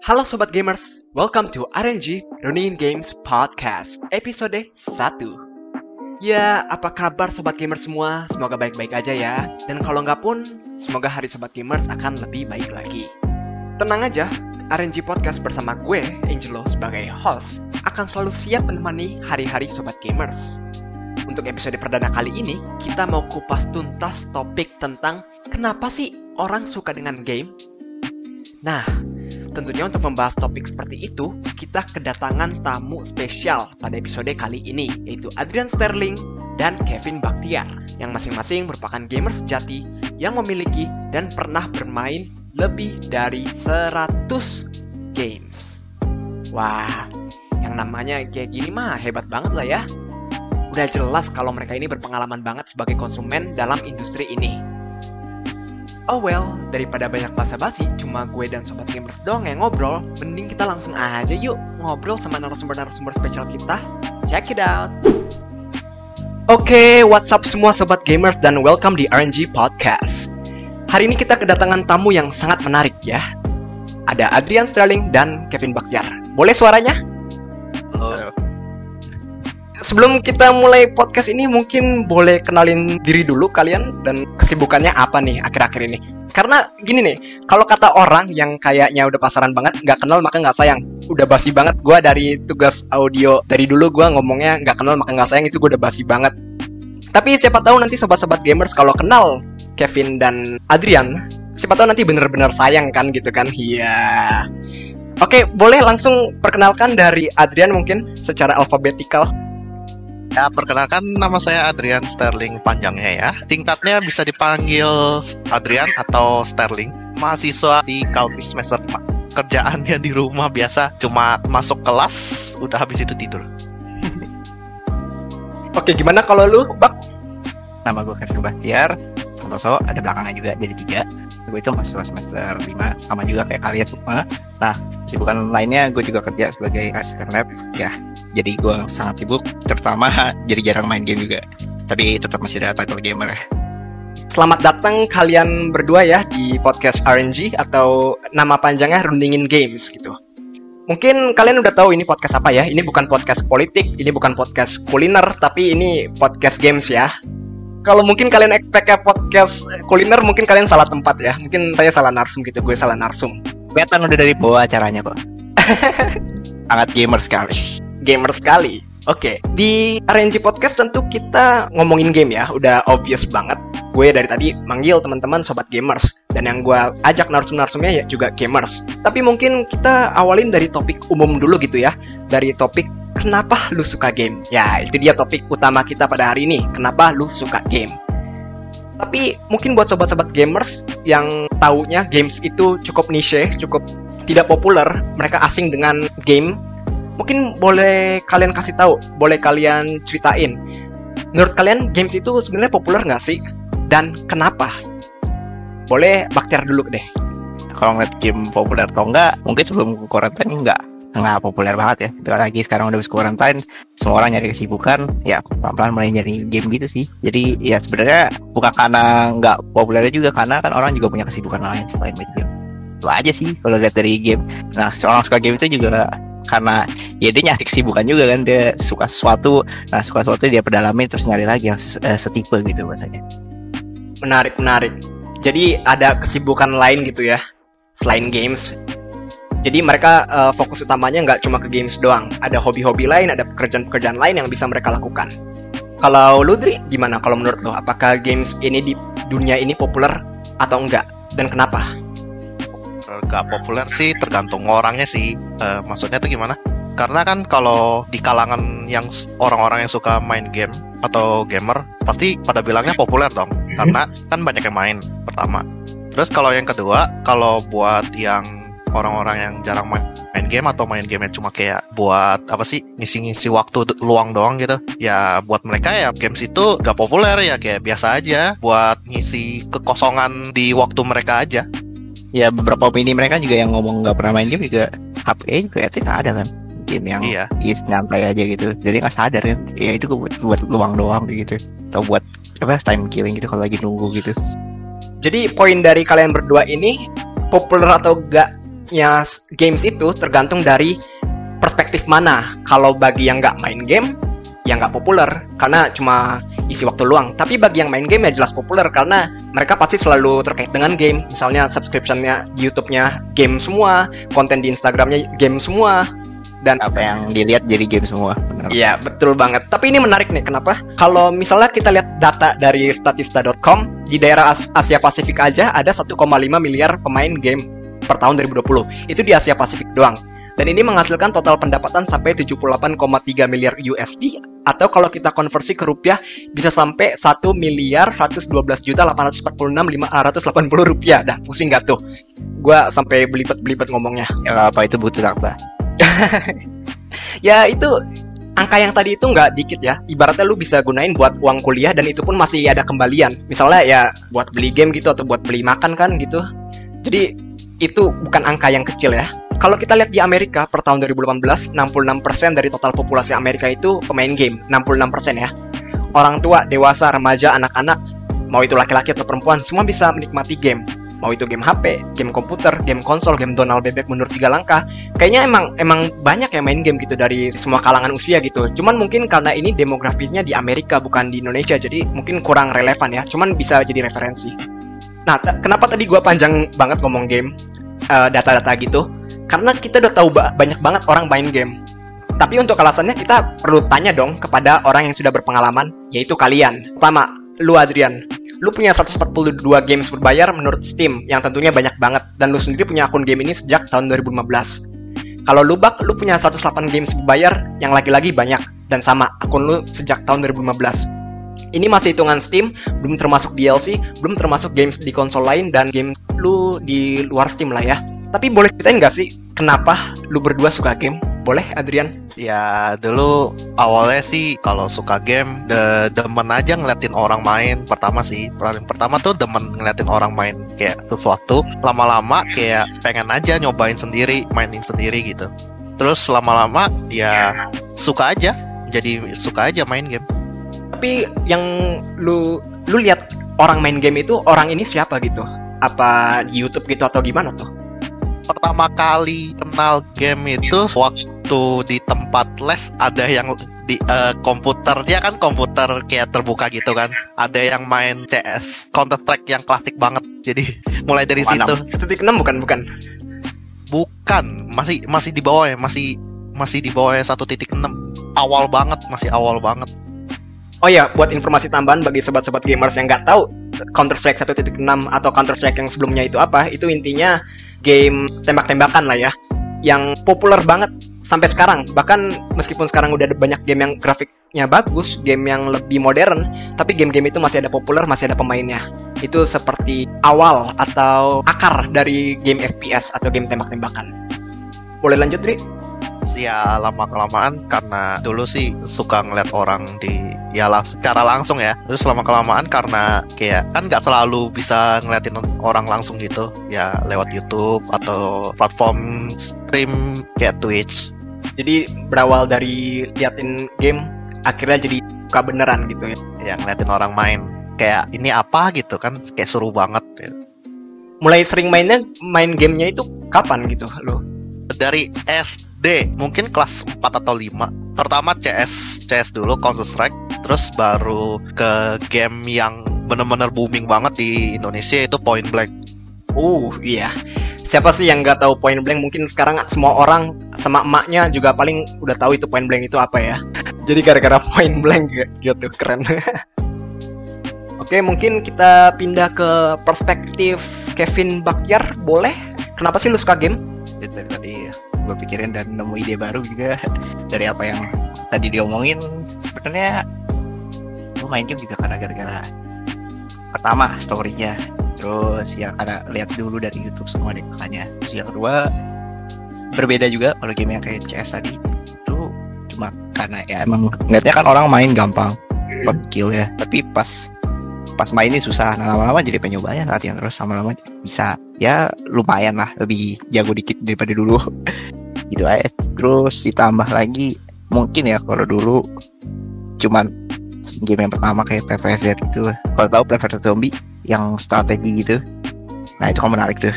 Halo Sobat Gamers, welcome to RNG Running Games Podcast episode 1 Ya, apa kabar Sobat Gamers semua? Semoga baik-baik aja ya Dan kalau nggak pun, semoga hari Sobat Gamers akan lebih baik lagi Tenang aja, RNG Podcast bersama gue, Angelo, sebagai host akan selalu siap menemani hari-hari Sobat Gamers untuk episode perdana kali ini, kita mau kupas tuntas topik tentang kenapa sih orang suka dengan game? Nah, tentunya untuk membahas topik seperti itu, kita kedatangan tamu spesial pada episode kali ini, yaitu Adrian Sterling dan Kevin Baktiar, yang masing-masing merupakan gamer sejati yang memiliki dan pernah bermain lebih dari 100 games. Wah, yang namanya kayak gini mah hebat banget lah ya udah jelas kalau mereka ini berpengalaman banget sebagai konsumen dalam industri ini. Oh well, daripada banyak basa-basi, cuma gue dan sobat gamers doang yang ngobrol, mending kita langsung aja yuk ngobrol sama narasumber-narasumber spesial kita. Check it out! Oke, okay, what's up semua sobat gamers dan welcome di RNG Podcast. Hari ini kita kedatangan tamu yang sangat menarik ya. Ada Adrian Sterling dan Kevin Baktiar. Boleh suaranya? Sebelum kita mulai podcast ini mungkin boleh kenalin diri dulu kalian dan kesibukannya apa nih akhir-akhir ini. Karena gini nih, kalau kata orang yang kayaknya udah pasaran banget, nggak kenal maka nggak sayang. Udah basi banget gue dari tugas audio dari dulu gue ngomongnya nggak kenal maka nggak sayang itu gue udah basi banget. Tapi siapa tahu nanti sobat-sobat gamers kalau kenal Kevin dan Adrian, siapa tahu nanti bener-bener sayang kan gitu kan? Iya. Oke, boleh langsung perkenalkan dari Adrian mungkin secara alfabetikal. Ya, perkenalkan nama saya Adrian Sterling panjangnya ya. Tingkatnya bisa dipanggil Adrian atau Sterling. Mahasiswa di Kalpis semester 4. Kerjaannya di rumah biasa, cuma masuk kelas, udah habis itu tidur. Oke, gimana kalau lu, Bak? Nama gue Kevin Bahtiar, Santoso, ada belakangnya juga jadi tiga. Gue itu masuk semester 5, sama juga kayak kalian semua. Nah, kesibukan lainnya gue juga kerja sebagai asisten lab. Ya, jadi gue sangat sibuk terutama jadi jarang main game juga tapi tetap masih ada title gamer ya Selamat datang kalian berdua ya di podcast RNG atau nama panjangnya Rundingin Games gitu. Mungkin kalian udah tahu ini podcast apa ya? Ini bukan podcast politik, ini bukan podcast kuliner, tapi ini podcast games ya. Kalau mungkin kalian expect podcast kuliner, mungkin kalian salah tempat ya. Mungkin saya salah narsum gitu, gue salah narsum. Kelihatan udah dari bawah acaranya kok. Sangat gamer sekali gamer sekali. Oke, okay. di RNG Podcast tentu kita ngomongin game ya, udah obvious banget. Gue dari tadi manggil teman-teman sobat gamers, dan yang gue ajak narsum-narsumnya ya juga gamers. Tapi mungkin kita awalin dari topik umum dulu gitu ya, dari topik kenapa lu suka game. Ya, itu dia topik utama kita pada hari ini, kenapa lu suka game. Tapi mungkin buat sobat-sobat gamers yang taunya games itu cukup niche, cukup tidak populer, mereka asing dengan game mungkin boleh kalian kasih tahu, boleh kalian ceritain. Menurut kalian games itu sebenarnya populer nggak sih? Dan kenapa? Boleh bakter dulu deh. Kalau ngeliat game populer atau enggak, mungkin sebelum quarantine enggak nggak populer banget ya. Itu lagi sekarang udah quarantine, semua orang nyari kesibukan, ya pelan-pelan mulai nyari game gitu sih. Jadi ya sebenarnya bukan karena nggak populernya juga karena kan orang juga punya kesibukan lain selain main game. Itu aja sih kalau lihat dari game. Nah, seorang suka game itu juga karena ya dia nyari kesibukan juga kan dia suka sesuatu. Nah suka sesuatu dia pedalami terus nyari lagi yang uh, setipe gitu bahasanya. Menarik menarik. Jadi ada kesibukan lain gitu ya selain games. Jadi mereka uh, fokus utamanya nggak cuma ke games doang. Ada hobi-hobi lain ada pekerjaan-pekerjaan lain yang bisa mereka lakukan. Kalau Ludri gimana kalau menurut lo? Apakah games ini di dunia ini populer atau enggak? Dan kenapa gak populer sih tergantung orangnya sih. Uh, maksudnya tuh gimana? Karena kan kalau di kalangan yang orang-orang yang suka main game atau gamer pasti pada bilangnya populer dong. Karena kan banyak yang main pertama. Terus kalau yang kedua kalau buat yang orang-orang yang jarang main, main game atau main game yang cuma kayak buat apa sih ngisi-ngisi waktu luang doang gitu ya buat mereka ya games itu gak populer ya kayak biasa aja. Buat ngisi kekosongan di waktu mereka aja ya beberapa opini mereka juga yang ngomong nggak pernah main game juga HP juga ya tidak ada kan game yang iya. is nyantai aja gitu. Jadi nggak sadar kan. Ya itu buat buat luang doang gitu. Atau buat apa time killing gitu kalau lagi nunggu gitu. Jadi poin dari kalian berdua ini populer atau enggak populernya s- games itu tergantung dari perspektif mana. Kalau bagi yang nggak main game, ya nggak populer karena cuma isi waktu luang. Tapi bagi yang main game ya jelas populer karena mereka pasti selalu terkait dengan game. Misalnya subscriptionnya di YouTube-nya game semua, konten di Instagramnya game semua, dan apa yang dilihat jadi game semua Iya, betul banget. Tapi ini menarik nih, kenapa? Kalau misalnya kita lihat data dari statista.com, di daerah As- Asia Pasifik aja ada 1,5 miliar pemain game per tahun 2020. Itu di Asia Pasifik doang. Dan ini menghasilkan total pendapatan sampai 78,3 miliar USD atau kalau kita konversi ke rupiah bisa sampai 1 miliar 112 juta 846 580 rupiah. Dah pusing nggak tuh? Gua sampai belibet-belibet ngomongnya. ya apa itu butuh data ya itu angka yang tadi itu nggak dikit ya. Ibaratnya lu bisa gunain buat uang kuliah dan itu pun masih ada kembalian. Misalnya ya buat beli game gitu atau buat beli makan kan gitu. Jadi itu bukan angka yang kecil ya. Kalau kita lihat di Amerika per tahun 2018, 66% dari total populasi Amerika itu pemain game, 66% ya. Orang tua, dewasa, remaja, anak-anak, mau itu laki-laki atau perempuan, semua bisa menikmati game. Mau itu game HP, game komputer, game konsol, game donal bebek mundur tiga langkah, kayaknya emang emang banyak yang main game gitu dari semua kalangan usia gitu. Cuman mungkin karena ini demografinya di Amerika bukan di Indonesia, jadi mungkin kurang relevan ya. Cuman bisa jadi referensi. Nah, kenapa tadi gua panjang banget ngomong game, eh, data-data gitu? Karena kita udah tahu ba- banyak banget orang main game. Tapi untuk alasannya kita perlu tanya dong kepada orang yang sudah berpengalaman, yaitu kalian. Pertama, lu Adrian, lu punya 142 games berbayar menurut Steam yang tentunya banyak banget dan lu sendiri punya akun game ini sejak tahun 2015. Kalau lu bak, lu punya 108 games berbayar yang lagi-lagi banyak dan sama akun lu sejak tahun 2015. Ini masih hitungan Steam, belum termasuk DLC, belum termasuk games di konsol lain dan games lu di luar Steam lah ya. Tapi boleh ceritain nggak sih kenapa lu berdua suka game? Boleh, Adrian? Ya dulu awalnya sih kalau suka game de demen aja ngeliatin orang main pertama sih paling pertama tuh demen ngeliatin orang main kayak sesuatu lama-lama kayak pengen aja nyobain sendiri mainin sendiri gitu terus lama-lama ya suka aja jadi suka aja main game Tapi yang lu lu lihat orang main game itu orang ini siapa gitu? Apa di YouTube gitu atau gimana tuh? Pertama kali kenal game itu waktu di tempat les ada yang di eh, komputer. Dia kan komputer kayak terbuka gitu kan. Ada yang main CS Counter Strike yang klasik banget. Jadi mulai dari Mana? situ. Titik 6 bukan? Bukan. bukan. Masih masih di bawah ya. Masih masih di bawah ya 1.6 awal banget masih awal banget. Oh ya, buat informasi tambahan bagi sobat-sobat gamers yang nggak tahu Counter Strike 1.6 atau Counter Strike yang sebelumnya itu apa, itu intinya game tembak-tembakan lah ya, yang populer banget sampai sekarang. Bahkan meskipun sekarang udah ada banyak game yang grafiknya bagus, game yang lebih modern, tapi game-game itu masih ada populer, masih ada pemainnya. Itu seperti awal atau akar dari game FPS atau game tembak-tembakan. Boleh lanjut, Dri? Ya lama kelamaan karena dulu sih suka ngeliat orang di ya lah secara langsung ya. Terus lama kelamaan karena kayak kan nggak selalu bisa ngeliatin orang langsung gitu. Ya lewat YouTube atau platform stream kayak Twitch. Jadi berawal dari liatin game, akhirnya jadi suka beneran gitu ya. ya ngeliatin orang main. Kayak ini apa? gitu kan kayak seru banget ya. mulai sering mainnya main gamenya itu kapan gitu lo? Dari SD mungkin kelas 4 atau 5 pertama CS CS dulu Counter Strike. Terus baru ke game yang bener-bener booming banget di Indonesia itu Point Blank. Uh iya. Siapa sih yang nggak tahu point blank? Mungkin sekarang semua orang sama emaknya juga paling udah tahu itu point blank itu apa ya. Jadi gara-gara point blank gitu keren. Oke mungkin kita pindah ke perspektif Kevin Bakyar boleh? Kenapa sih lu suka game? Itu tadi gue pikirin dan nemu ide baru juga dari apa yang tadi diomongin. Sebenarnya gue main game juga karena gara-gara pertama storynya. Terus ya karena lihat dulu dari YouTube semua deh makanya. Terus yang kedua berbeda juga kalau game yang kayak CS tadi. Itu cuma karena ya emang ngeliatnya kan orang main gampang buat kill ya. Tapi pas pas main ini susah. Nah lama-lama jadi penyobanya latihan terus lama-lama bisa. Ya lumayan lah lebih jago dikit daripada dulu gitu aja. Terus ditambah lagi mungkin ya kalau dulu cuman game yang pertama kayak PvZ itu kalau tahu PvZ zombie yang strategi gitu. Nah itu kan menarik tuh.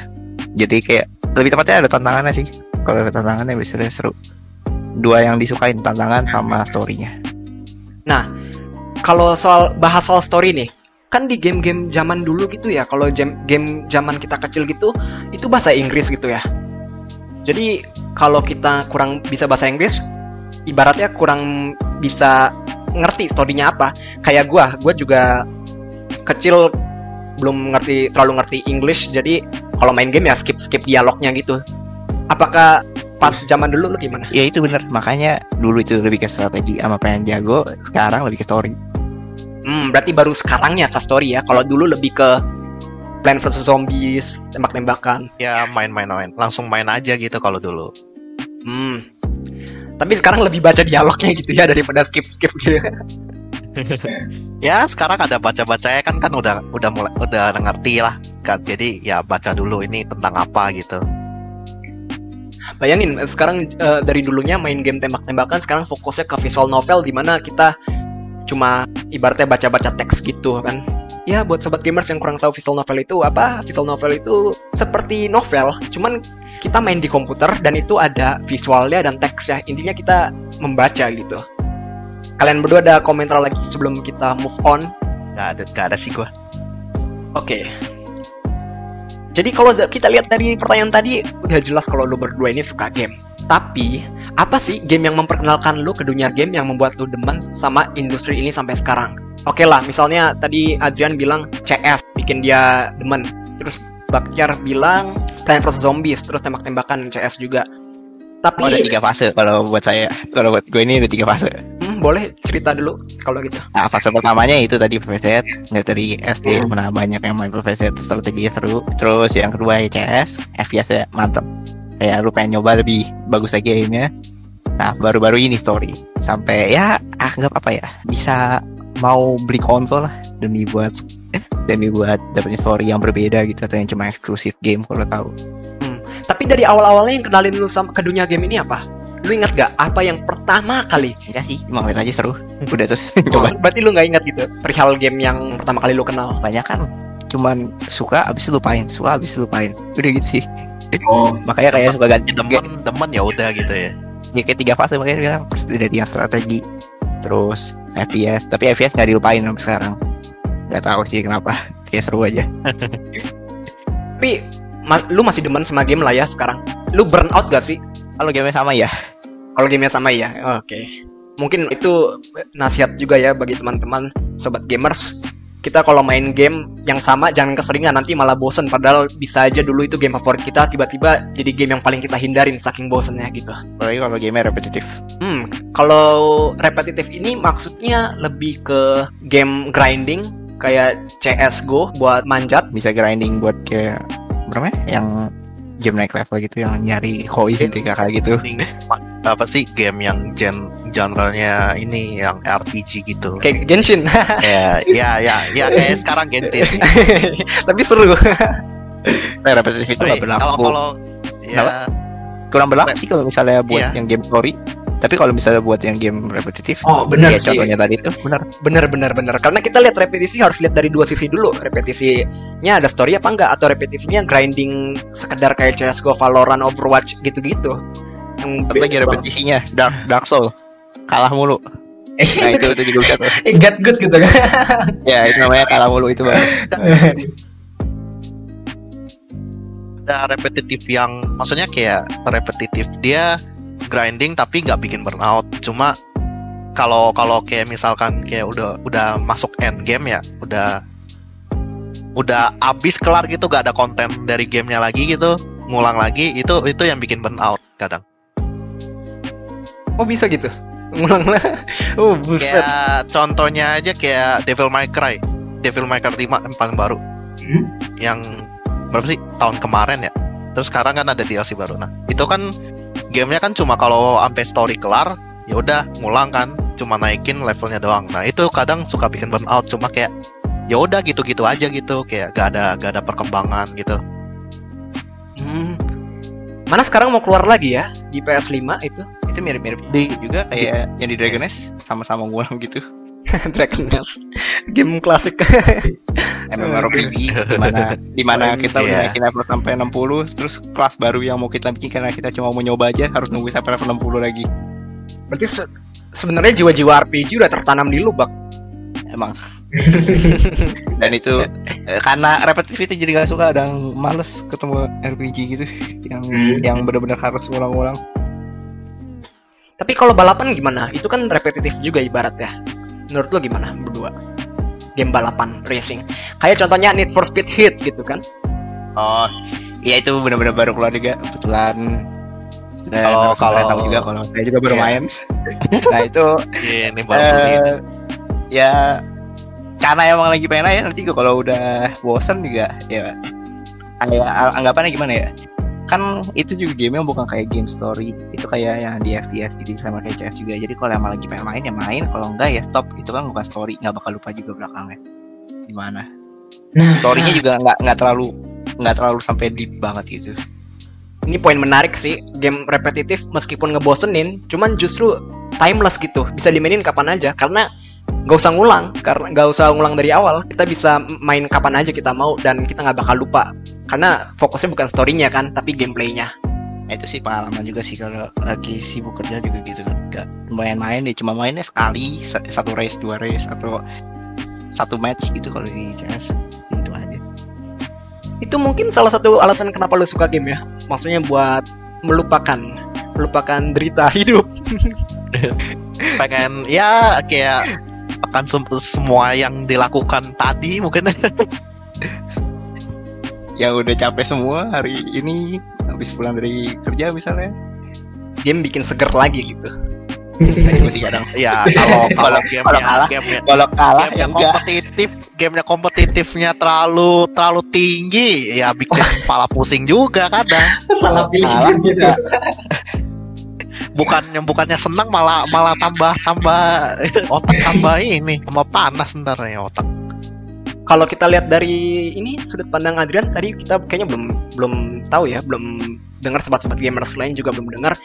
Jadi kayak lebih tepatnya ada tantangannya sih. Kalau ada tantangannya bisa seru. Dua yang disukain tantangan sama storynya. Nah, kalau soal bahas soal story nih, kan di game-game zaman dulu gitu ya, kalau jam- game zaman kita kecil gitu, itu bahasa Inggris gitu ya. Jadi kalau kita kurang bisa bahasa Inggris, ibaratnya kurang bisa ngerti storynya apa. Kayak gua, gua juga kecil belum ngerti terlalu ngerti English, jadi kalau main game ya skip skip dialognya gitu. Apakah pas zaman dulu lu gimana? ya itu bener makanya dulu itu lebih ke strategi sama pengen jago sekarang lebih ke story Hmm, berarti baru sekarangnya ke story ya. Kalau dulu lebih ke Plan vs Zombies, tembak-tembakan. Ya main-main main, langsung main aja gitu kalau dulu. Hmm. Tapi sekarang lebih baca dialognya gitu ya daripada skip-skip gitu. Ya sekarang ada baca-bacanya kan kan udah udah mulai udah ngerti lah kan. Jadi ya baca dulu ini tentang apa gitu. Bayangin sekarang eh, dari dulunya main game tembak-tembakan sekarang fokusnya ke visual novel di mana kita cuma ibaratnya baca-baca teks gitu kan. Ya buat sobat gamers yang kurang tahu visual novel itu apa? Visual novel itu seperti novel, cuman kita main di komputer dan itu ada visualnya dan teksnya. Intinya kita membaca gitu. Kalian berdua ada komentar lagi sebelum kita move on? Gak ada gak ada sih gua. Oke. Jadi kalau kita lihat dari pertanyaan tadi udah jelas kalau lu berdua ini suka game. Tapi apa sih game yang memperkenalkan lu ke dunia game yang membuat lu demen sama industri ini sampai sekarang? Oke lah, misalnya tadi Adrian bilang CS bikin dia demen. Terus Baktiar bilang Plan vs Zombies, terus tembak-tembakan CS juga. Tapi oh, ada tiga fase kalau buat saya kalau buat gue ini ada tiga fase hmm, boleh cerita dulu kalau gitu. Nah, fase pertamanya itu tadi PVZ, nggak dari SD mana banyak yang main PVZ terus strateginya seru. Terus yang kedua ya CS, FPS ya mantep. Kayak lu pengen nyoba lebih bagus lagi gamenya. Nah, baru-baru ini story. Sampai ya anggap apa ya, bisa mau beli konsol lah demi buat demi buat dapetnya story yang berbeda gitu atau yang cuma eksklusif game kalau tahu. Tapi dari awal-awalnya yang kenalin lu sama ke dunia game ini apa? Lu ingat gak apa yang pertama kali Enggak sih, cuma ngeliat aja seru. Udah terus Oh, coba. berarti lu nggak ingat gitu perihal game yang pertama kali lu kenal. Banyak kan cuman suka abis itu lupain, suka abis lupain. Udah gitu sih. Oh, Makanya kayak suka ganti Demen demen ya udah gitu ya. ya kayak tiga fase makanya dia bilang terus dari yang strategi terus FPS tapi FPS nggak dilupain sampai sekarang nggak tahu sih kenapa kayak seru aja Tapi ma- lu masih demen sama game lah ya sekarang. Lu burn out gak sih? kalau game sama ya Kalau gamenya sama ya, oke. Mungkin itu nasihat juga ya bagi teman-teman sobat gamers. Kita kalau main game yang sama jangan keseringan nanti malah bosen. Padahal bisa aja dulu itu game favorit kita tiba-tiba jadi game yang paling kita hindarin saking bosennya gitu. apalagi kalau game repetitif Hmm, kalau repetitif ini maksudnya lebih ke game grinding kayak CS:GO buat manjat. bisa grinding buat kayak berapa ya yang game naik level gitu yang nyari koi gitu kayak gitu Ini apa sih game yang gen genre-nya ini yang RPG gitu. Kayak Genshin. ya, ya, ya, ya kayak sekarang Genshin. Tapi seru. nah, repetitif itu nggak Kalau berlaku kalau ya kurang berlaku sih kalau misalnya buat Iya. yang game story tapi kalau misalnya buat yang game repetitif Oh, benar ya sih. contohnya tadi itu benar Bener bener bener. Karena kita lihat repetisi harus lihat dari dua sisi dulu. Repetisinya ada story apa enggak atau repetisinya grinding sekedar kayak CS:GO, Valorant, Overwatch gitu-gitu. Yang Satu lagi repetisinya Dark Dark Soul kalah mulu Eh, nah itu itu juga bisa tuh eh, get good gitu kan. ya itu namanya kalah mulu itu bang ada repetitif yang maksudnya kayak repetitif dia grinding tapi nggak bikin burnout. Cuma kalau kalau kayak misalkan kayak udah udah masuk end game ya udah udah abis kelar gitu gak ada konten dari gamenya lagi gitu ngulang lagi itu itu yang bikin burnout kadang Oh bisa gitu. Ngulang lah. Oh buset. kayak contohnya aja kayak Devil May Cry Devil May Cry 5 yang paling baru Hmm? yang berapa sih tahun kemarin ya terus sekarang kan ada DLC baru nah itu kan gamenya kan cuma kalau sampai story kelar ya udah ngulang kan cuma naikin levelnya doang nah itu kadang suka bikin burnout cuma kayak ya udah gitu-gitu aja gitu kayak gak ada gak ada perkembangan gitu Hmm. Mana sekarang mau keluar lagi ya di PS5 itu? itu mirip-mirip di juga kayak yang di Dragon Age sama-sama ngulang gitu Dragon Nest. Game klasik. MMORPG di mana di mana Oh, kita udah iya. naikin level sampai 60 terus kelas baru yang mau kita bikin karena kita cuma mau nyoba aja harus nunggu sampai level 60 lagi Berarti se- sebenarnya jiwa-jiwa RPG udah tertanam di lu, Bak. emang dan itu eh, karena repetitif itu jadi gak suka dan males ketemu RPG gitu yang Hmm. yang benar-benar harus ngulang-ngulang Tapi kalau balapan gimana? Itu kan repetitif juga ibarat ya. Menurut lo gimana berdua? Game balapan racing. Kayak contohnya Need for Speed Heat gitu kan. oh iya itu benar-benar baru keluar juga kebetulan dan Kalau- kalau- tahu juga kalau saya juga baru Iya. main nah itu Iya, ini baru eh ya karena emang lagi pengen aja nanti juga kalau udah bosen juga ya kayak anggapannya gimana ya kan itu juga game bukan kayak game story itu kayak yang di FPS jadi sama kayak CS juga. Jadi kalau emang lagi pengen main ya main kalau enggak ya stop. Itu kan bukan story nggak bakal lupa juga belakangnya. Gimana? Nah, storynya juga nggak nggak terlalu nggak terlalu sampai deep banget gitu. Ini poin menarik sih. Game repetitif meskipun ngebosenin, cuman justru timeless gitu. Bisa dimainin kapan aja karena nggak usah ngulang karena nggak usah ngulang dari awal. Kita bisa main kapan aja kita mau dan kita nggak bakal lupa. Karena fokusnya bukan storynya kan tapi gameplaynya. Nah, itu sih pengalaman juga sih kalau lagi sibuk kerja juga gitu. Kan nggak lumayan main deh cuma mainnya sekali sa- satu race dua race atau satu match gitu kalau di CS itu aja. Itu mungkin salah satu alasan kenapa lu suka game ya? Maksudnya buat melupakan melupakan derita hidup. Pengen ya kayak akan sem- semua yang dilakukan tadi mungkin. Yang udah capek semua hari ini habis pulang dari kerja misalnya. Game bikin seger lagi gitu. Kadang. Ya kalau kalau Kalau- gamenya kalau kalah, gamenya kalau kalah gamenya ya enggak. kompetitif gamenya kompetitifnya terlalu terlalu tinggi ya bikin kepala pusing juga kadang. Salah pilih kalah game gitu. Bukannya bukannya senang malah malah tambah tambah otak tambah ini. Tambah panas ntar ya otak. Kalau kita lihat dari ini sudut pandang Adrian tadi kita kayaknya belum belum tahu ya belum dengar sobat-sobat gamers lain juga belum dengar.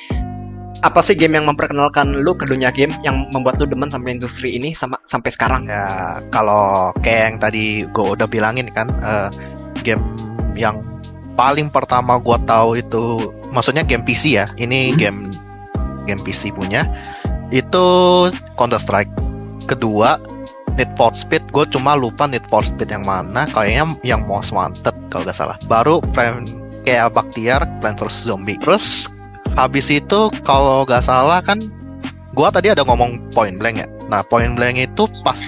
Apa sih game yang memperkenalkan lu ke dunia game yang membuat lu demen sampai industri ini sama sampai sekarang? Ya kalau kayak yang tadi gue udah bilangin kan eh, game yang paling pertama gue tahu itu maksudnya game PC ya. Ini Hmm. game game PC punya itu Counter Strike. Kedua Need for Speed. Gue cuma lupa Need for Speed yang mana. Kayaknya yang Most Wanted kalau gak salah. Baru Plan kayak Baktiar Plan vs Zombie. Terus habis itu kalau gak salah kan gua tadi ada ngomong Point Blank ya. Nah Point Blank itu pas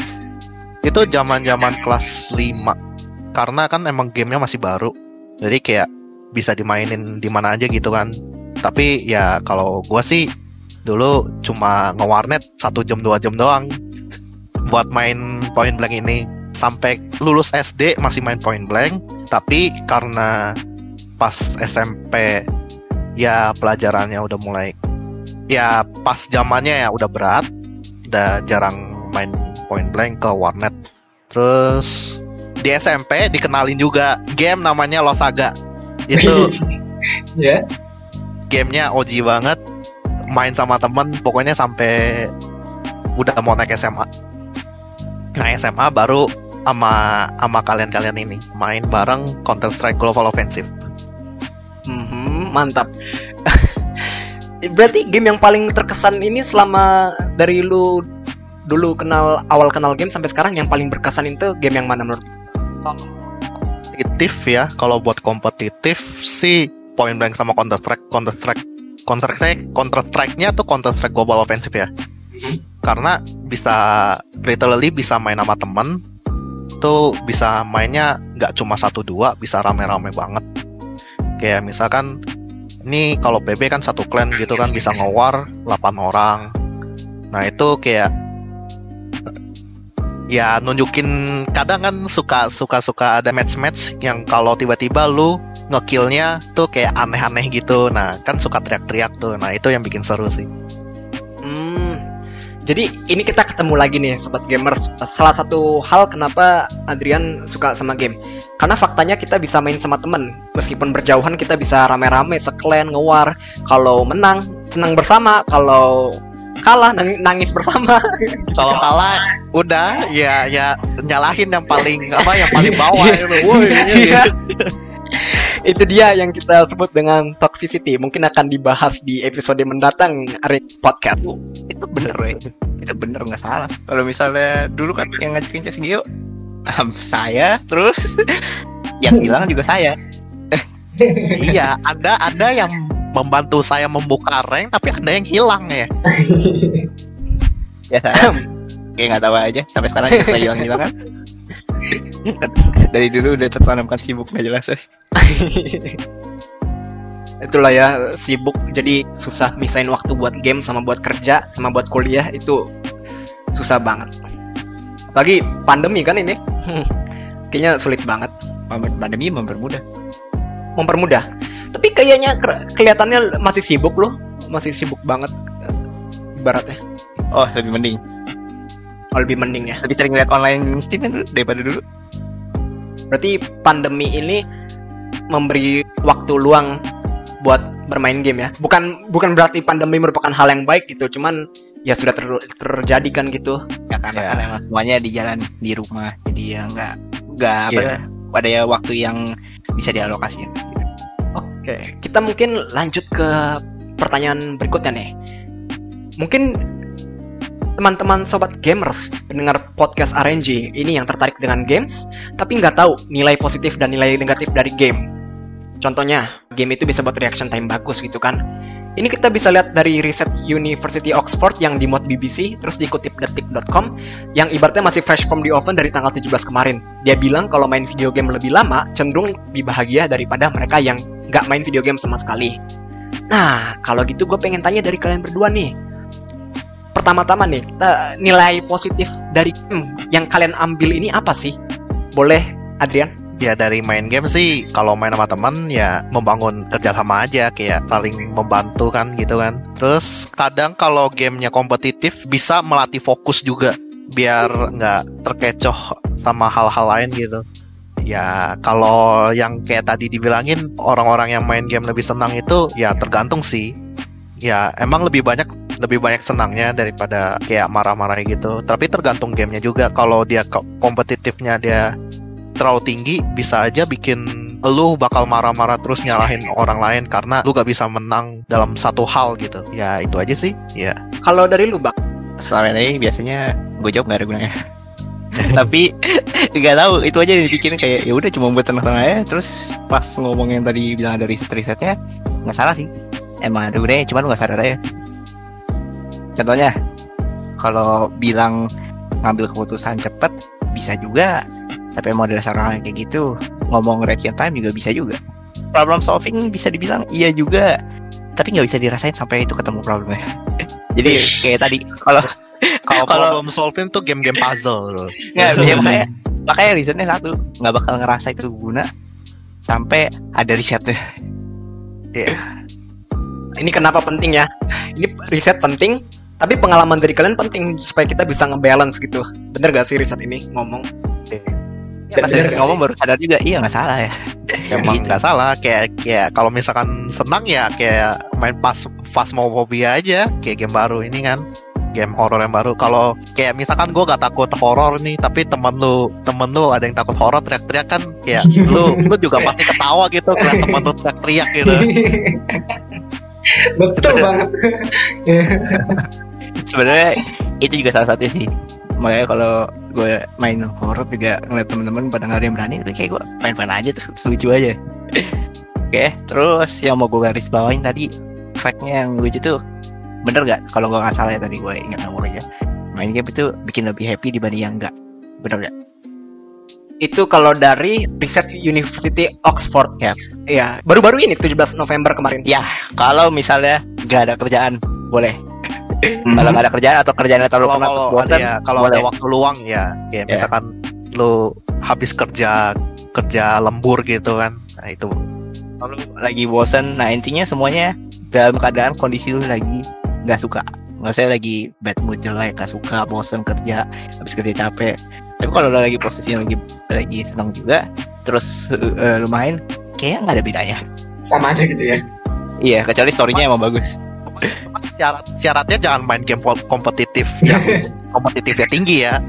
itu zaman zaman kelas 5 karena kan emang gamenya masih baru. Jadi kayak bisa dimainin di mana aja gitu kan. Tapi ya kalau gua sih dulu cuma ngewarnet satu jam dua jam doang buat main Point Blank ini. Sampai lulus SD masih main Point Blank tapi karena pas SMP ya pelajarannya udah mulai ya pas zamannya ya udah berat udah jarang main Point Blank ke warnet. Terus di SMP dikenalin juga game namanya Losaga. Itu ya. gamenya OG banget main sama temen pokoknya sampai udah mau naik SMA nah SMA baru sama sama kalian-kalian ini main bareng Counter Strike Global Offensive. Mhm, mantap. Berarti game yang paling terkesan ini selama dari lu dulu kenal awal kenal game sampai sekarang yang paling berkesan itu game yang mana menurut? Kompetitif ya kalau buat kompetitif sih Point Blank sama Counter Strike Counter Strike Counter Strike Counter Strike-nya tuh Counter Strike Global Offensive ya. Karena bisa literally bisa main sama temen tuh bisa mainnya nggak cuma satu dua bisa rame-rame banget. Kayak misalkan ini kalau PB kan satu clan gitu kan bisa ngewar 8 orang. Nah itu kayak ya nunjukin kadang kan suka suka suka ada match match yang kalau tiba-tiba lu ngekillnya tuh kayak aneh-aneh gitu nah kan suka teriak-teriak tuh nah itu yang bikin seru sih Hmm, jadi ini kita ketemu lagi nih sobat gamers. Salah satu hal kenapa Adrian suka sama game. Karena faktanya kita bisa main sama temen. Meskipun berjauhan kita bisa rame-rame, seklen, ngewar. Kalau menang, senang bersama. Kalau kalah nang- nangis bersama. Kalau kalah udah ya ya nyalahin yang paling apa yang paling bawah itu. Woi, Iya. Itu dia yang kita sebut dengan toxicity. Mungkin akan dibahas di episode mendatang Ari Podcast. itu bener weh. Itu bener nggak salah. Kalau misalnya dulu kan yang ngajakin Cesing Gio em, saya terus yang hilang juga saya. Iya, ada ada yang membantu saya membuka rank tapi ada yang hilang ya. ya saya. Kayak nggak tahu aja. Sampai sekarang saya hilang hilang kan dari dulu udah tertanamkan sibuk nggak jelas eh. Itulah ya sibuk jadi susah misain waktu buat game sama buat kerja sama buat kuliah itu susah banget. Lagi pandemi kan ini. Kayaknya sulit banget Pand- pandemi mempermudah mempermudah. Tapi kayaknya ke- kelihatannya masih sibuk loh, masih sibuk banget ibaratnya. oh lebih mending Oh, lebih mending ya. lebih sering lihat online Steam kan dulu daripada dulu Berarti pandemi ini memberi waktu luang buat bermain game ya. Bukan bukan berarti pandemi merupakan hal yang baik gitu, cuman ya sudah ter- terjadi kan gitu. ya karena Ya. kan semuanya di jalan di rumah jadi ya nggak nggak apa Iya. ada ya waktu yang bisa dialokasikan Oke, kita mungkin lanjut ke pertanyaan berikutnya nih. Mungkin teman-teman sobat gamers pendengar podcast RNG ini yang tertarik dengan games, tapi nggak tahu nilai positif dan nilai negatif dari game. Contohnya, game itu bisa buat reaction time bagus gitu kan. Ini kita bisa lihat dari riset University Oxford yang dimuat BBC, terus dikutip detik.com, yang ibaratnya masih fresh from the oven dari tanggal 17 kemarin. Dia bilang kalau main video game lebih lama, cenderung lebih bahagia daripada mereka yang nggak main video game sama sekali. Nah, kalau gitu gue pengen tanya dari kalian berdua nih. Pertama-tama nih, nilai positif dari game yang kalian ambil ini apa sih? Boleh, Adrian? Ya dari main game sih kalau main sama teman ya membangun kerjasama aja kayak saling membantu kan gitu kan. Terus kadang kalau gamenya kompetitif bisa melatih fokus juga biar nggak terkecoh sama hal-hal lain gitu. Ya kalau yang kayak tadi dibilangin orang-orang yang main game lebih senang itu ya tergantung sih. Ya emang lebih banyak lebih banyak senangnya daripada kayak marah-marah gitu. Tapi tergantung gamenya juga. Kalau dia ko- kompetitifnya dia terlalu tinggi bisa aja bikin lu bakal marah-marah terus nyalahin orang lain karena lu gak bisa menang dalam satu hal gitu. Ya itu aja sih. Ya. Kalau dari lu, Bak? selama ini biasanya gue jawab nggak ada gunanya. Tapi nggak tahu. Itu aja yang dipikirin kayak ya udah cuma buat tenang-tenang aja. Terus pas ngomong yang tadi bilang ada riset risetnya nggak salah sih. Emang ada gunanya cuman lu nggak sadar aja contohnya kalau bilang ngambil keputusan cepet bisa juga. Tapi emang ada dasar orang kayak gitu ngomong reaction time juga bisa juga. Problem solving bisa dibilang iya juga. Tapi nggak bisa dirasain sampai itu ketemu problemnya. Jadi kayak tadi kalau kalau problem solving tuh game-game puzzle loh. Nggak ya, makanya makanya risetnya satu nggak bakal ngerasa itu guna sampai ada risetnya. Ini kenapa penting ya? Ini riset penting, tapi pengalaman dari kalian penting supaya kita bisa ngebalance gitu. Bener gak sih riset ini ngomong? pas Bener riset sih. ngomong baru sadar juga iya nggak salah ya emang Gitu. nggak salah kayak kayak kalau misalkan senang ya kayak main pas phasmophobia aja kayak game baru ini kan game horor yang baru kalau kayak misalkan gue gak takut horor nih tapi temen lu temen lu ada yang takut horor teriak-teriak kan kayak lu lu juga pasti ketawa gitu kalau temen lu teriak-teriak gitu Betul banget. Sebenarnya itu juga salah satu sih. Makanya kalau gue main horror juga ngeliat temen-temen pada nggak ada yang berani tapi kayak gue main-main aja terus lucu aja. Oke terus yang mau gue garis bawain tadi factnya yang lucu tuh bener gak kalau gue nggak salah ya tadi gue ingat nomor aja main game itu bikin lebih happy dibanding yang enggak bener gak Itu kalau dari riset University Oxford. Ya. Iya, baru-baru ini 17 November kemarin. ya kalau misalnya nggak ada kerjaan boleh Mhm. kalau nggak ada kerjaan atau kerjaannya terlalu kalau penat kalau bosan, ada ya, kalau ada waktu luang ya kayak Ya. misalkan lu habis kerja kerja lembur gitu kan. Nah itu. Kalau lu lagi bosen nah intinya semuanya dalam keadaan kondisi lu lagi nggak suka. Nggak saya lagi bad mood jelek nggak suka bosen kerja habis kerja capek. Tapi kalau lagi posisi lagi lagi senang juga terus eh, lu main kayaknya nggak ada bedanya. Sama aja gitu ya. iya kecuali storynya emang bagus Syarat syaratnya jangan main game kompetitif yang kompetitifnya tinggi ya.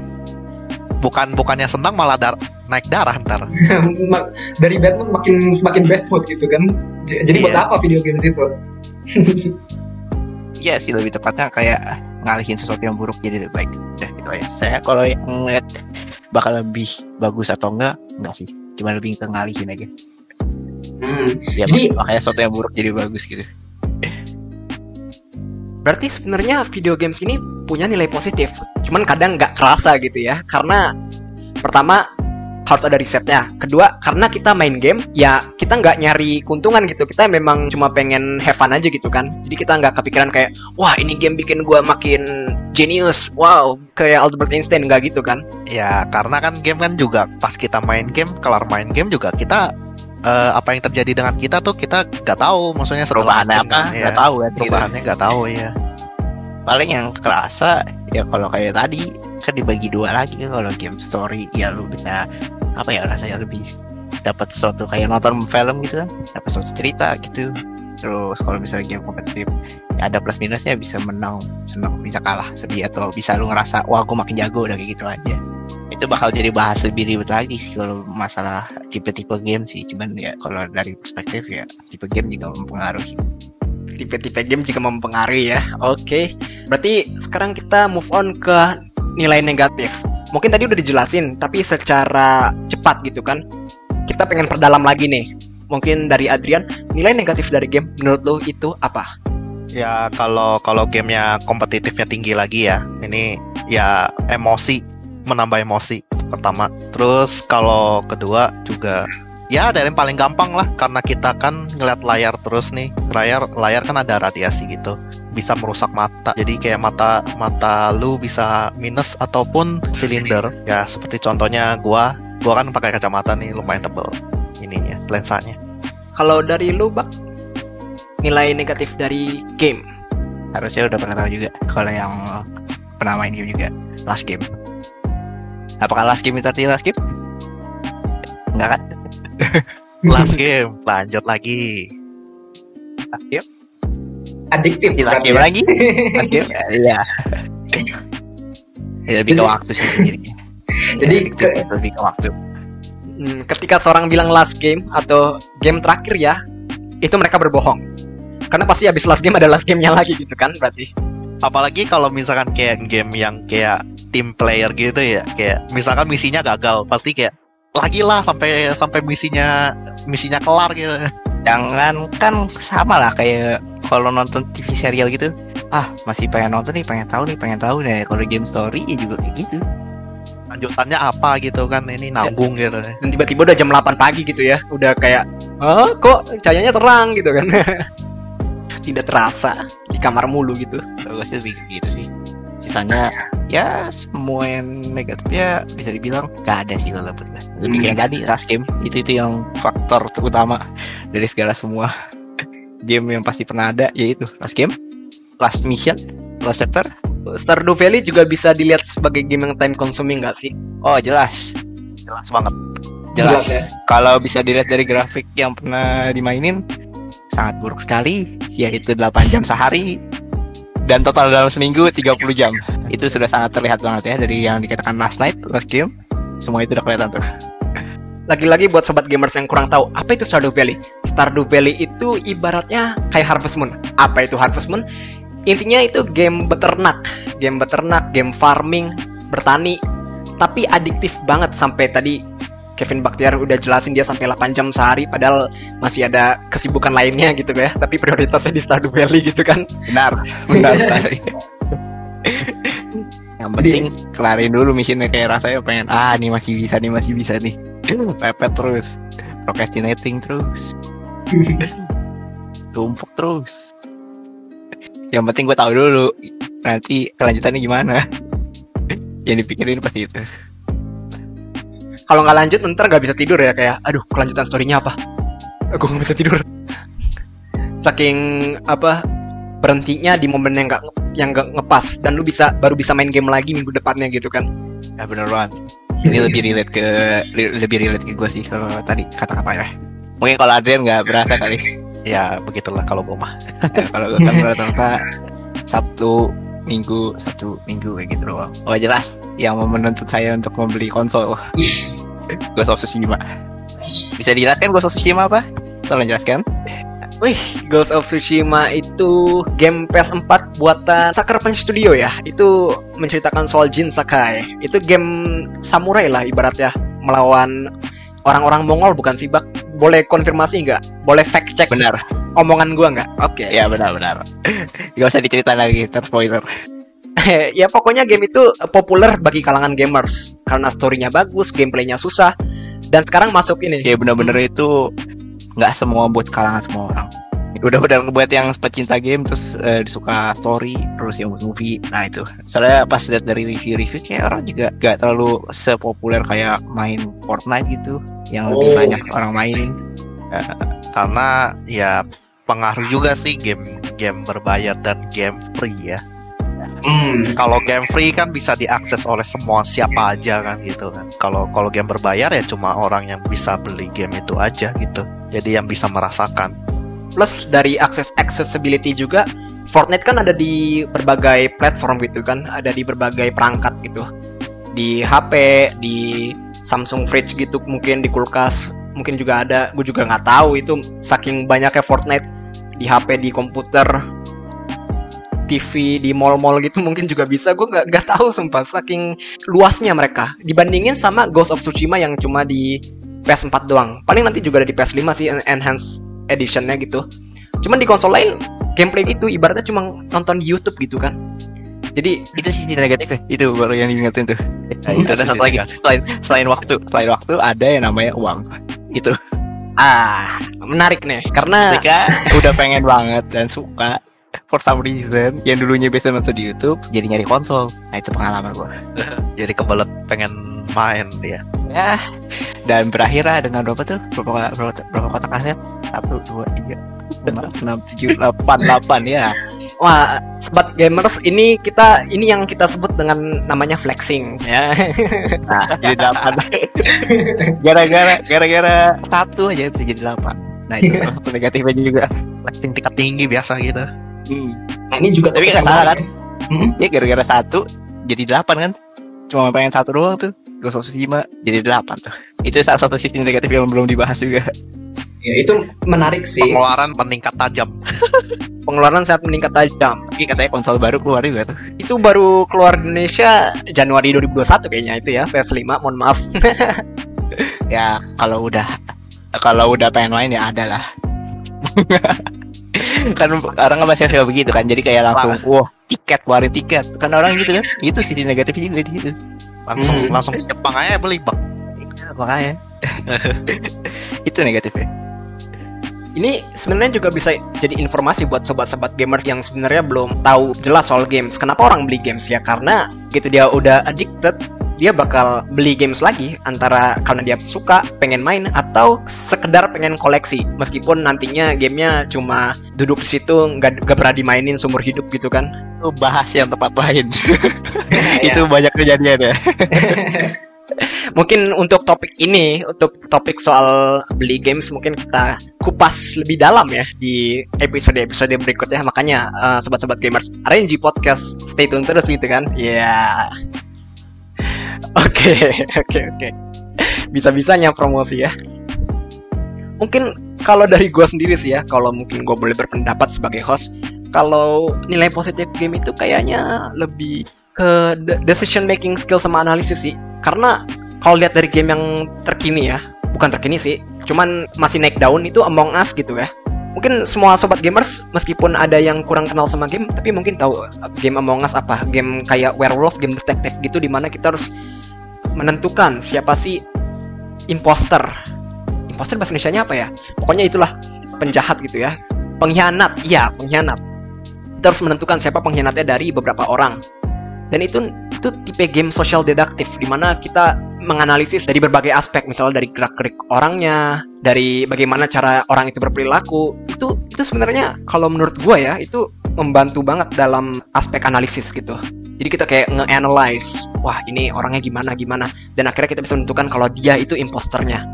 Bukan bukannya senang malah dar- naik darah ntar. Dari bad mood makin semakin bad mood gitu kan jadi buat Iya. apa video games itu Iya sih lebih tepatnya kayak ngalihin sesuatu yang buruk jadi lebih baik. Udah gitu aja. Saya kalau yang ngeliat bakal lebih bagus atau enggak, enggak sih. Cuma lebih ke ngalihin aja. Hmm. Ya Jadi- makanya sesuatu yang buruk jadi bagus gitu. Berarti sebenarnya video games ini punya nilai positif. Cuman kadang nggak kerasa gitu ya. Karena pertama harus ada risetnya. Kedua, karena kita main game, ya kita nggak nyari keuntungan gitu. Kita memang cuma pengen have fun aja gitu kan. Jadi kita nggak kepikiran kayak, wah ini game bikin gua makin genius. Wow, kayak Albert Einstein nggak gitu kan. Ya karena kan game kan juga pas kita main game, kelar main game juga kita eh, apa yang terjadi dengan kita tuh kita nggak tahu. Maksudnya Perubahannya apa? kan, ya. Nggak tahu kan. gitu. Perubahannya nggak tahu ya. Paling yang kerasa ya kalau kayak tadi kan dibagi dua lagi kan kalau game story ya lu bisa apa ya rasanya lebih dapat sesuatu kayak nonton film gitu kan dapat suatu cerita gitu terus kalau misalnya game kompetitif ya ada plus minusnya bisa menang senang bisa kalah sedih atau bisa lu ngerasa wah gue makin jago udah kayak gitu aja itu bakal jadi bahas lebih ribet lagi sih kalau masalah tipe-tipe game sih cuman ya kalau dari perspektif ya tipe game juga mempengaruhi Tipe-tipe game juga mempengaruhi ya. Oke. Berarti sekarang kita move on ke nilai negatif. Mungkin tadi udah dijelasin, tapi secara cepat gitu kan. Kita pengen perdalam lagi nih. Mungkin dari Adrian, nilai negatif dari game menurut lo itu apa? Ya kalau kalau gamenya kompetitifnya tinggi lagi ya, ini ya emosi menambah emosi pertama. Terus kalau kedua juga ya dari yang paling gampang lah karena kita kan ngeliat layar terus nih. Layar layar kan ada radiasi gitu bisa merusak mata. Jadi kayak mata mata lu bisa minus ataupun silinder. Ya seperti contohnya gua. Gua kan pakai kacamata nih lumayan tebel ininya lensanya. Kalau dari lu, Bak, nilai negatif dari game. harusnya udah pernah tahu juga kalau yang pernah main game juga last game apakah last game artinya last game? Enggak kan? Last game. Lanjut lagi. Last game? Adiktif last game ya? lagi? Last game? Ya, iya. Ya, lebih ke waktu sih jadinya Jadi Ya, ke- lebih ke waktu. Hmm, ketika seorang bilang last game atau game terakhir ya, itu mereka berbohong. Karena pasti habis last game ada last gamenya lagi gitu kan berarti. apalagi kalau misalkan kayak game yang kayak team player gitu ya kayak misalkan misinya gagal pasti kayak lagi lah sampai sampai misinya misinya kelar gitu jangan kan sama lah kayak kalau nonton TV serial gitu ah masih pengen nonton nih pengen tahu nih pengen tahu nih kalau game story ya juga kayak gitu lanjutannya apa gitu kan ini nanggung gitu Dan tiba-tiba udah jam 8 pagi gitu ya, udah kayak, "Hah, kok cahayanya terang?" gitu kan. Tidak terasa di kamar mulu gitu. Kalau gue sih lebih gitu sih sisanya ya semua yang negatif ya bisa dibilang gak ada sih kalau buat gue lebih Hmm. kayak tadi last game. Itu itu yang faktor terutama dari segala semua game yang pasti pernah ada yaitu last game last mission last chapter. Stardew Valley juga bisa dilihat sebagai game yang time consuming nggak sih? oh jelas. Jelas banget. Jelas, Jelas ya. kalau bisa dilihat dari grafik yang pernah dimainin sangat buruk sekali. Yaitu 8 jam sehari dan total dalam seminggu 30 jam itu sudah sangat terlihat banget ya dari yang dikatakan last night last game semua itu udah kelihatan tuh Lagi-lagi buat sobat gamers yang kurang tahu, apa itu Stardew Valley? Stardew Valley itu ibaratnya kayak Harvest Moon. Apa itu Harvest Moon? Intinya itu game beternak, game beternak, game farming, bertani, tapi adiktif banget sampai tadi Kevin Baktiar udah jelasin dia sampai 8 jam sehari padahal masih ada kesibukan lainnya gitu ya, tapi prioritasnya di Stardew Valley gitu kan. benar benar sekali. Yang penting kelarin dulu misinya kayak rasanya pengen ah nih masih bisa nih masih bisa nih. Pepet terus. Procrastinating terus. Tumpuk terus. Yang penting gue tahu dulu nanti kelanjutannya gimana. Yang dipikirin pasti itu Kalau nggak lanjut ntar nggak bisa tidur ya kayak, aduh kelanjutan storynya apa? Gue nggak bisa tidur. Saking apa berhentinya di momen yang nggak yang nggak ngepas dan lu bisa baru bisa main game lagi minggu depannya gitu kan. ya bener banget ini lebih relate ke lebih relate ke gue sih kalau tadi kata-kata ya mungkin kalau Adrian nggak berasa kali ya begitulah kalau gue mah Ya, kalau gue kan rata-rata Sabtu Minggu Sabtu Minggu kayak gitu doang oh jelas yang menuntut saya untuk membeli konsol Ghost of Tsushima bisa dijelaskan Ghost of Tsushima apa? Tolong jelaskan Wih, Ghost of Tsushima itu game PS4 buatan Sucker Punch Studio ya. Itu menceritakan soal Jin Sakai. Itu game samurai lah ibaratnya melawan orang-orang Mongol bukan sih, Bak? Boleh konfirmasi nggak? Boleh fact check benar omongan gua nggak? Oke. ya benar-benar gak usah diceritain lagi ter spoiler ya pokoknya game itu populer bagi kalangan gamers. Karena storynya bagus, gameplaynya susah, dan sekarang masuk ini. ya benar-benar itu nggak semua buat kalangan semua orang. Udah benar buat yang pecinta game terus eh, suka story terus yang buat movie. Nah itu. Soalnya pas lihat dari review-review kayak orang juga gak terlalu sepopuler kayak main Fortnite gitu yang lebih Oh. banyak orang mainin. Karena ya pengaruh juga sih game game berbayar dan game free ya Hmm. kalau game free kan bisa diakses oleh semua siapa aja kan gitu kan. Kalau kalau game berbayar ya cuma orang yang bisa beli game itu aja gitu. Jadi yang bisa merasakan. Plus dari akses accessibility juga Fortnite kan ada di berbagai platform gitu kan, ada di berbagai perangkat gitu. Di HP, di Samsung Fridge gitu mungkin di kulkas, mungkin juga ada. Gue juga nggak tahu itu saking banyaknya Fortnite. Di HP, di komputer, TV, di mall-mall gitu mungkin juga bisa. Gue nggak nggak tahu sumpah. Saking luasnya mereka. Dibandingin sama Ghost of Tsushima yang cuma di PS4 doang. Paling nanti juga ada di PS5 sih en- enhanced editionnya gitu. Cuman di konsol lain gameplay itu ibaratnya cuma nonton di YouTube gitu kan. Jadi itu sih negatif ya. Itu baru yang diingetin tuh. Nah, itu ada satu lagi. selain selain waktu. Selain waktu ada yang namanya uang. Itu ah menarik nih. Karena ketika udah pengen banget dan suka for some reason yang dulunya biasa nonton di YouTube jadi nyari konsol. Nah itu pengalaman gua. Jadi kebelet pengen main dia. Ya. Dan berakhir lah dengan berapa tuh? Berapa berapa, berapa kotak kaset satu dua tiga lima enam tujuh delapan delapan ya. Wah sobat gamers ini kita ini yang kita sebut dengan namanya flexing. Ya. nah jadi delapan. Gara-gara gara-gara satu aja bisa jadi delapan. Nah itu negatifnya juga. Flexing tingkat tinggi biasa gitu Nah, ini juga Tapi nggak yang salah, menarik. Hmm? ya gara-gara satu jadi delapan kan cuma pengen satu doang tuh of Tsushima jadi delapan tuh itu salah satu sisi negatif yang belum dibahas juga Ya, itu menarik sih. pengeluaran meningkat tajam Pengeluaran saat meningkat tajam. tapi katanya konsol baru keluar juga tuh Itu baru keluar Indonesia Januari 2021 kayaknya itu ya PS5, mohon maaf. ya kalau udah kalau udah pengen main ya ada lah kan orang kan masih kayak begitu kan jadi kayak langsung wah tiket keluarin tiket kan orang gitu kan itu sisi negatifnya juga di situ langsung Hmm. langsung ke Jepang aja beli bak Iya, makanya itu negatifnya Ini sebenarnya juga bisa jadi informasi buat sobat-sobat gamers yang sebenarnya belum tahu jelas soal games. Kenapa orang beli games ya? Karena gitu dia udah addicted, dia bakal beli games lagi antara karena dia suka, pengen main atau sekedar pengen koleksi. Meskipun nantinya gamenya cuma duduk di situ nggak nggak pernah dimainin seumur hidup gitu kan. itu bahas yang tempat lain itu banyak kejadian ya Mungkin untuk topik ini, untuk topik soal beli games mungkin kita kupas lebih dalam ya di episode-episode berikutnya. Makanya eh, sobat-sobat gamers RNG podcast stay tune terus gitu kan. Ya. Oke, oke, oke. Bisa-bisanya promosi ya. Mungkin kalau dari gue sendiri sih ya, kalau mungkin gue boleh berpendapat sebagai host, kalau nilai positif game itu kayaknya lebih ke de- decision making skill sama analisis sih karena kalau lihat dari game yang terkini ya bukan terkini sih cuman masih naik daun itu Among Us gitu ya mungkin semua sobat gamers meskipun ada yang kurang kenal sama game tapi mungkin tahu game Among Us apa? Game kayak werewolf game detektif gitu di mana kita harus menentukan siapa sih imposter. Imposter bahasa Indonesia apa ya? Pokoknya itulah penjahat gitu ya. Pengkhianat iya pengkhianat. Kita harus menentukan siapa pengkhianatnya dari beberapa orang. Dan itu itu tipe game social deduktif di mana kita menganalisis dari berbagai aspek misalnya dari gerak-gerik orangnya dari bagaimana cara orang itu berperilaku itu itu sebenarnya kalau menurut gua ya itu membantu banget dalam aspek analisis gitu jadi kita kayak nge-analyze wah ini orangnya gimana gimana dan akhirnya kita bisa menentukan kalau dia itu imposternya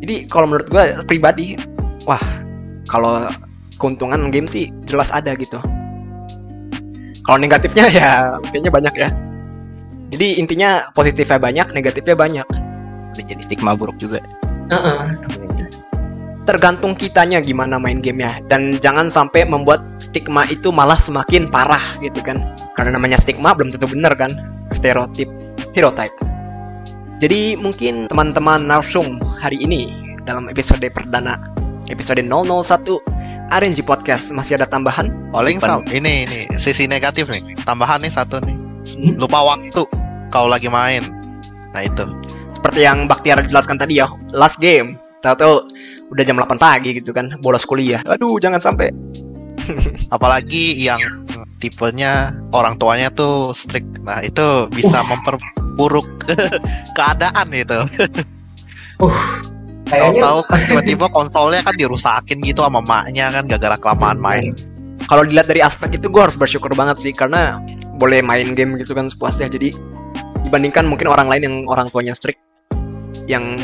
jadi kalau menurut gua pribadi wah Kalau keuntungan game sih jelas ada gitu. Kalau negatifnya ya kayaknya banyak ya. Jadi intinya positifnya banyak, negatifnya banyak. Udah jadi stigma buruk juga. Heeh. Tergantung kitanya gimana main gamenya dan jangan sampai membuat stigma itu malah semakin parah gitu kan. Karena namanya stigma belum tentu benar kan. Stereotip, stereotype. Jadi mungkin teman-teman narsum hari ini dalam episode perdana episode 001 RNG Podcast masih ada tambahan? Paling sam ini ini sisi negatif nih. Tambahan nih satu nih. Hmm. Lupa waktu kalau lagi main. Nah itu. Seperti yang Baktiar jelaskan tadi ya, last game. Tahu-tahu udah jam 8 pagi gitu kan, bolos kuliah. Aduh, jangan sampai. Apalagi yang tipenya orang tuanya tuh strict. Nah itu bisa memperburuk keadaan itu. Kayaknya Tahu-tahu kan tiba-tiba konsolnya kan dirusakin gitu sama maknya kan gara-gara kelamaan main. Kalau dilihat dari aspek itu gue harus bersyukur banget sih karena boleh main game gitu kan sepuasnya. Jadi dibandingkan mungkin orang lain yang orang tuanya strict yang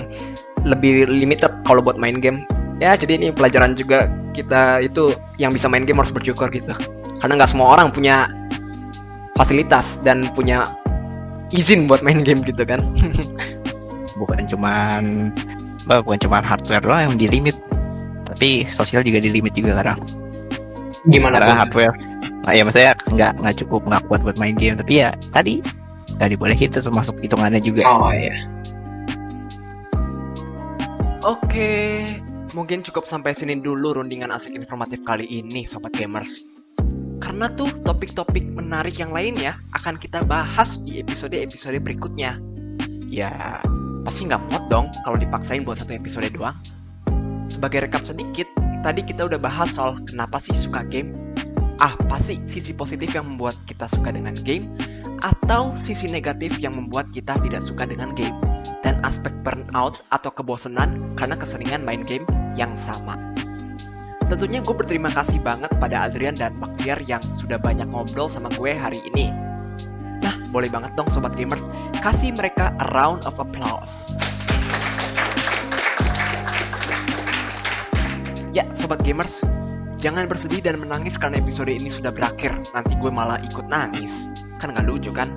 lebih limited kalau buat main game. Ya jadi ini pelajaran juga kita itu yang bisa main game harus bersyukur gitu. Karena nggak semua orang punya fasilitas dan punya izin buat main game gitu kan. Bukan cuman bukan cuman hardware doang yang di limit. Tapi sosial juga di limit juga kadang. gimana Karena tuh? hardware. Nah, ya maksudnya nggak nggak cukup nggak kuat buat main game. Tapi ya tadi nggak dibolehin itu termasuk hitungannya juga. Oh iya. Oke, mungkin cukup sampai sini dulu rundingan asik informatif kali ini, Sobat Gamers. Karena tuh topik-topik menarik yang lainnya akan kita bahas di episode-episode berikutnya. Ya, pasti nggak muat dong kalau dipaksain buat satu episode doang. Sebagai rekap sedikit, tadi kita udah bahas soal kenapa sih suka game, apa sih sisi positif yang membuat kita suka dengan game, atau sisi negatif yang membuat kita tidak suka dengan game dan aspek burnout atau kebosanan karena keseringan main game yang sama. Tentunya gue berterima kasih banget pada Adrian dan Baktiar yang sudah banyak ngobrol sama gue hari ini. Nah, boleh banget dong Sobat Gamers, kasih mereka a round of applause. Ya, Sobat Gamers, jangan bersedih dan menangis karena episode ini sudah berakhir. Nanti gue malah ikut nangis. Kan nggak lucu kan?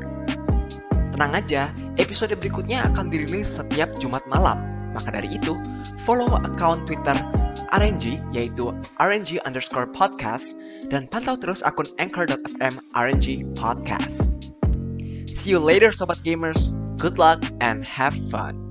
Tenang aja, episode berikutnya akan dirilis setiap Jumat malam. Maka dari itu, follow account Twitter RNG yaitu RNG underscore podcast dan pantau terus akun anchor.fm RNG podcast. See you later Sobat Gamers, good luck and have fun.